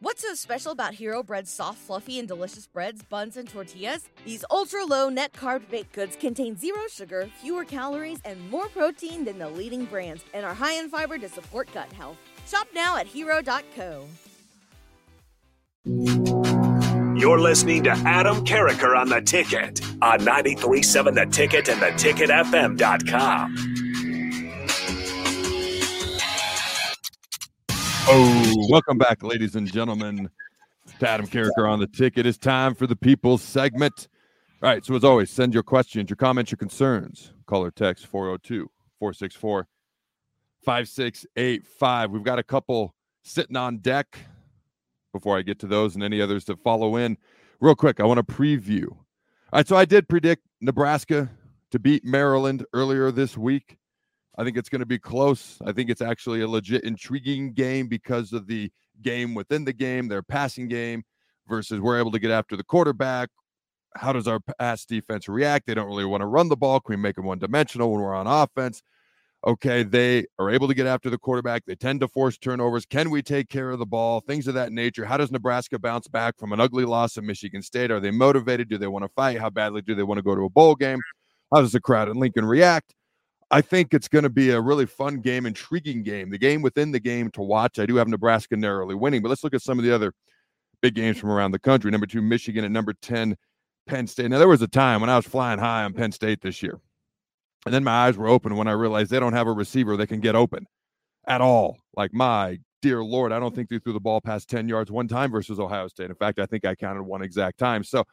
What's so special about Hero Bread's soft, fluffy, and delicious breads, buns, and tortillas? These ultra low net carb baked goods contain zero sugar, fewer calories, and more protein than the leading brands, and are high in fiber to support gut health. Shop now at hero.co. You're listening to Adam Carriker on the ticket on 937 The Ticket and theticketfm.com. Oh, welcome back, ladies and gentlemen, to Adam Carriker on the ticket. It's time for the people's segment. All right, so as always, send your questions, your comments, your concerns. Call or text 402 464 5685. We've got a couple sitting on deck before I get to those and any others that follow in. Real quick, I want to preview. All right, so I did predict Nebraska to beat Maryland earlier this week. I think it's going to be close. I think it's actually a legit intriguing game because of the game within the game, their passing game versus we're able to get after the quarterback. How does our pass defense react? They don't really want to run the ball. Can we make them one dimensional when we're on offense? Okay, they are able to get after the quarterback. They tend to force turnovers. Can we take care of the ball? Things of that nature. How does Nebraska bounce back from an ugly loss at Michigan State? Are they motivated? Do they want to fight? How badly do they want to go to a bowl game? How does the crowd in Lincoln react? I think it's going to be a really fun game, intriguing game, the game within the game to watch. I do have Nebraska narrowly winning, but let's look at some of the other big games from around the country. Number two, Michigan at number 10, Penn State. Now, there was a time when I was flying high on Penn State this year. And then my eyes were open when I realized they don't have a receiver that can get open at all. Like, my dear Lord, I don't think they threw the ball past 10 yards one time versus Ohio State. In fact, I think I counted one exact time. So,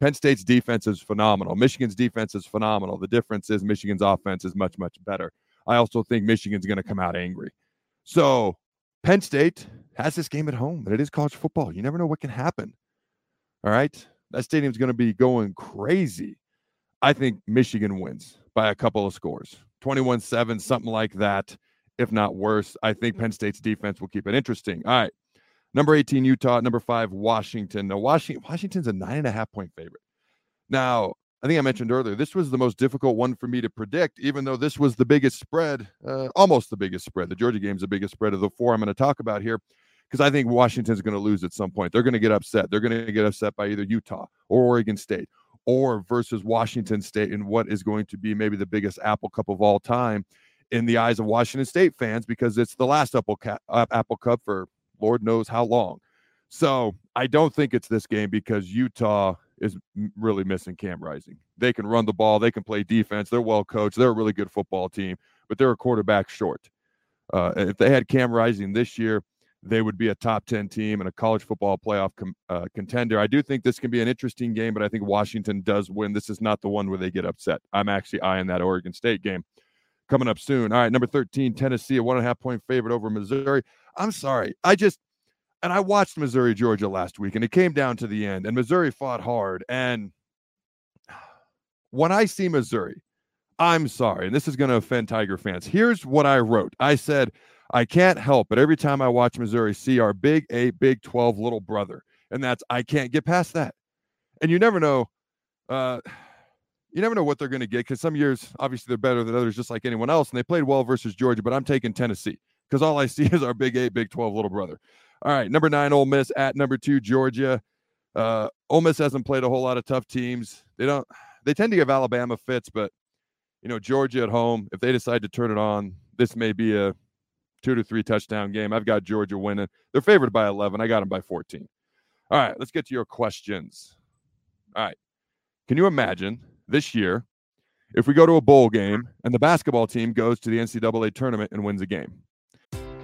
Penn State's defense is phenomenal. Michigan's defense is phenomenal. The difference is Michigan's offense is much, much better. I also think Michigan's going to come out angry. So Penn State has this game at home, but it is college football. You never know what can happen. All right. That stadium's going to be going crazy. I think Michigan wins by a couple of scores 21 7, something like that, if not worse. I think Penn State's defense will keep it interesting. All right. Number 18, Utah. Number five, Washington. Now, Washington, Washington's a nine and a half point favorite. Now, I think I mentioned earlier, this was the most difficult one for me to predict, even though this was the biggest spread, uh, almost the biggest spread. The Georgia game is the biggest spread of the four I'm going to talk about here, because I think Washington's going to lose at some point. They're going to get upset. They're going to get upset by either Utah or Oregon State or versus Washington State in what is going to be maybe the biggest Apple Cup of all time in the eyes of Washington State fans, because it's the last Apple, uh, Apple Cup for Lord knows how long. So I don't think it's this game because Utah is really missing Cam Rising. They can run the ball, they can play defense, they're well coached, they're a really good football team, but they're a quarterback short. Uh, if they had Cam Rising this year, they would be a top 10 team and a college football playoff com- uh, contender. I do think this can be an interesting game, but I think Washington does win. This is not the one where they get upset. I'm actually eyeing that Oregon State game coming up soon. All right, number 13, Tennessee, a one and a half point favorite over Missouri. I'm sorry. I just and I watched Missouri Georgia last week, and it came down to the end, and Missouri fought hard. And when I see Missouri, I'm sorry, and this is going to offend Tiger fans. Here's what I wrote. I said, I can't help but every time I watch Missouri see our big eight, big 12 little brother. And that's I can't get past that. And you never know. Uh, you never know what they're going to get because some years, obviously, they're better than others, just like anyone else. And they played well versus Georgia, but I'm taking Tennessee because all I see is our Big Eight, Big 12 little brother. All right, number nine, Ole Miss at number two, Georgia. Uh, Ole Miss hasn't played a whole lot of tough teams. They don't. They tend to give Alabama fits, but you know Georgia at home. If they decide to turn it on, this may be a two to three touchdown game. I've got Georgia winning. They're favored by 11. I got them by 14. All right, let's get to your questions. All right, can you imagine this year if we go to a bowl game and the basketball team goes to the NCAA tournament and wins a game?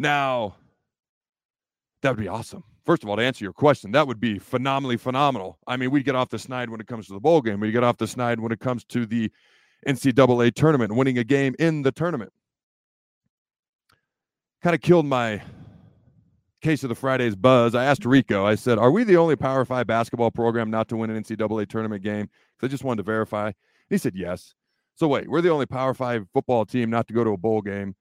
Now, that would be awesome. First of all, to answer your question, that would be phenomenally phenomenal. I mean, we'd get off the snide when it comes to the bowl game. We get off the snide when it comes to the NCAA tournament, winning a game in the tournament. Kind of killed my case of the Fridays buzz. I asked Rico, I said, Are we the only Power Five basketball program not to win an NCAA tournament game? Because I just wanted to verify. He said, Yes. So wait, we're the only Power Five football team not to go to a bowl game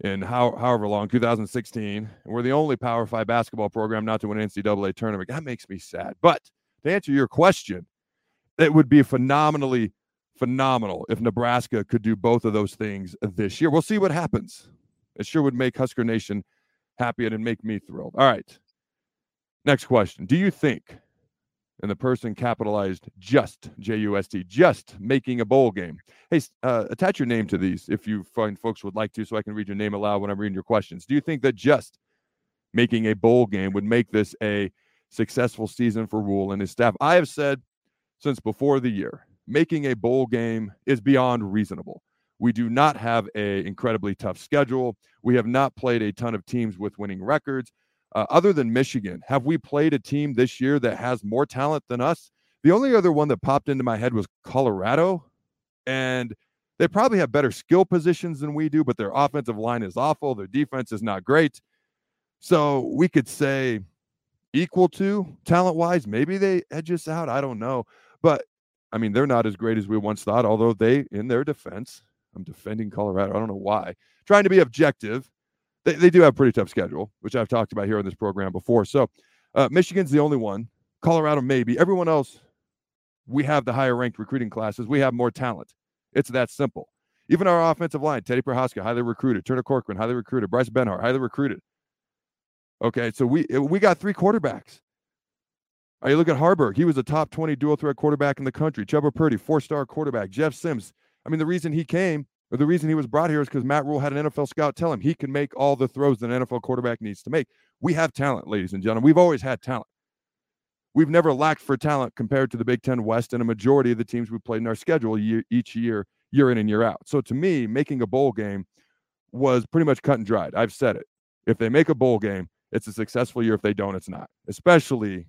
in how, however long, 2016. And we're the only Power Five basketball program not to win an NCAA tournament. That makes me sad. But to answer your question, it would be phenomenally phenomenal if Nebraska could do both of those things this year. We'll see what happens. It sure would make Husker Nation happy and make me thrilled. All right. Next question. Do you think, and the person capitalized just J U S T, just making a bowl game? Hey, uh, attach your name to these if you find folks would like to, so I can read your name aloud when I'm reading your questions. Do you think that just making a bowl game would make this a successful season for Rhule and his staff? I have said since before the year making a bowl game is beyond reasonable. We do not have a incredibly tough schedule. We have not played a ton of teams with winning records. Uh, other than Michigan, have we played a team this year that has more talent than us? The only other one that popped into my head was Colorado, and they probably have better skill positions than we do, but their offensive line is awful. Their defense is not great. So we could say equal to talent wise. Maybe they edge us out. I don't know. But I mean, they're not as great as we once thought, although they, in their defense, I'm defending Colorado. I don't know why. Trying to be objective. They, they do have a pretty tough schedule, which I've talked about here on this program before. So uh, Michigan's the only one. Colorado, maybe. Everyone else, we have the higher ranked recruiting classes. We have more talent. It's that simple. Even our offensive line, Teddy Prochazka, highly recruited. Turner Corcoran, highly recruited. Bryce Benhart, highly recruited. Okay, so we we got three quarterbacks. Right, you look at Haarberg. He was a top 20 dual threat quarterback in the country. Chubba Purdy, four star quarterback. Jeff Sims. I mean, the reason he came or the reason he was brought here is because Matt Rhule had an NFL scout tell him he can make all the throws that an NFL quarterback needs to make. We have talent, ladies and gentlemen. We've always had talent. We've never lacked for talent compared to the Big Ten West and a majority of the teams we played in our schedule year, each year, year in and year out. So to me, making a bowl game was pretty much cut and dried. I've said it. If they make a bowl game, it's a successful year. If they don't, it's not. Especially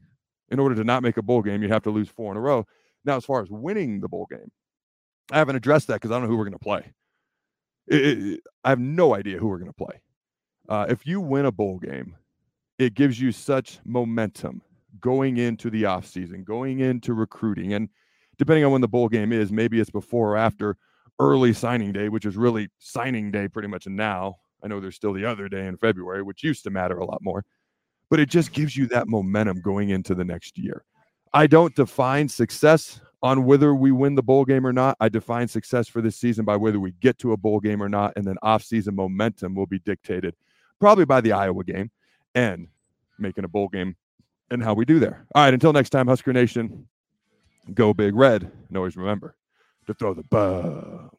in order to not make a bowl game, you have to lose four in a row. Now, as far as winning the bowl game, I haven't addressed that because I don't know who we're going to play. It, I have no idea who we're going to play. Uh, if you win a bowl game, it gives you such momentum going into the offseason, going into recruiting. And depending on when the bowl game is, maybe it's before or after early signing day, which is really signing day pretty much now. I know there's still the other day in February, which used to matter a lot more but it just gives you that momentum going into the next year. I don't define success on whether we win the bowl game or not. I define success for this season by whether we get to a bowl game or not, and then off-season momentum will be dictated probably by the Iowa game and making a bowl game and how we do there. All right, until next time, Husker Nation, go big red, and always remember to throw the bones.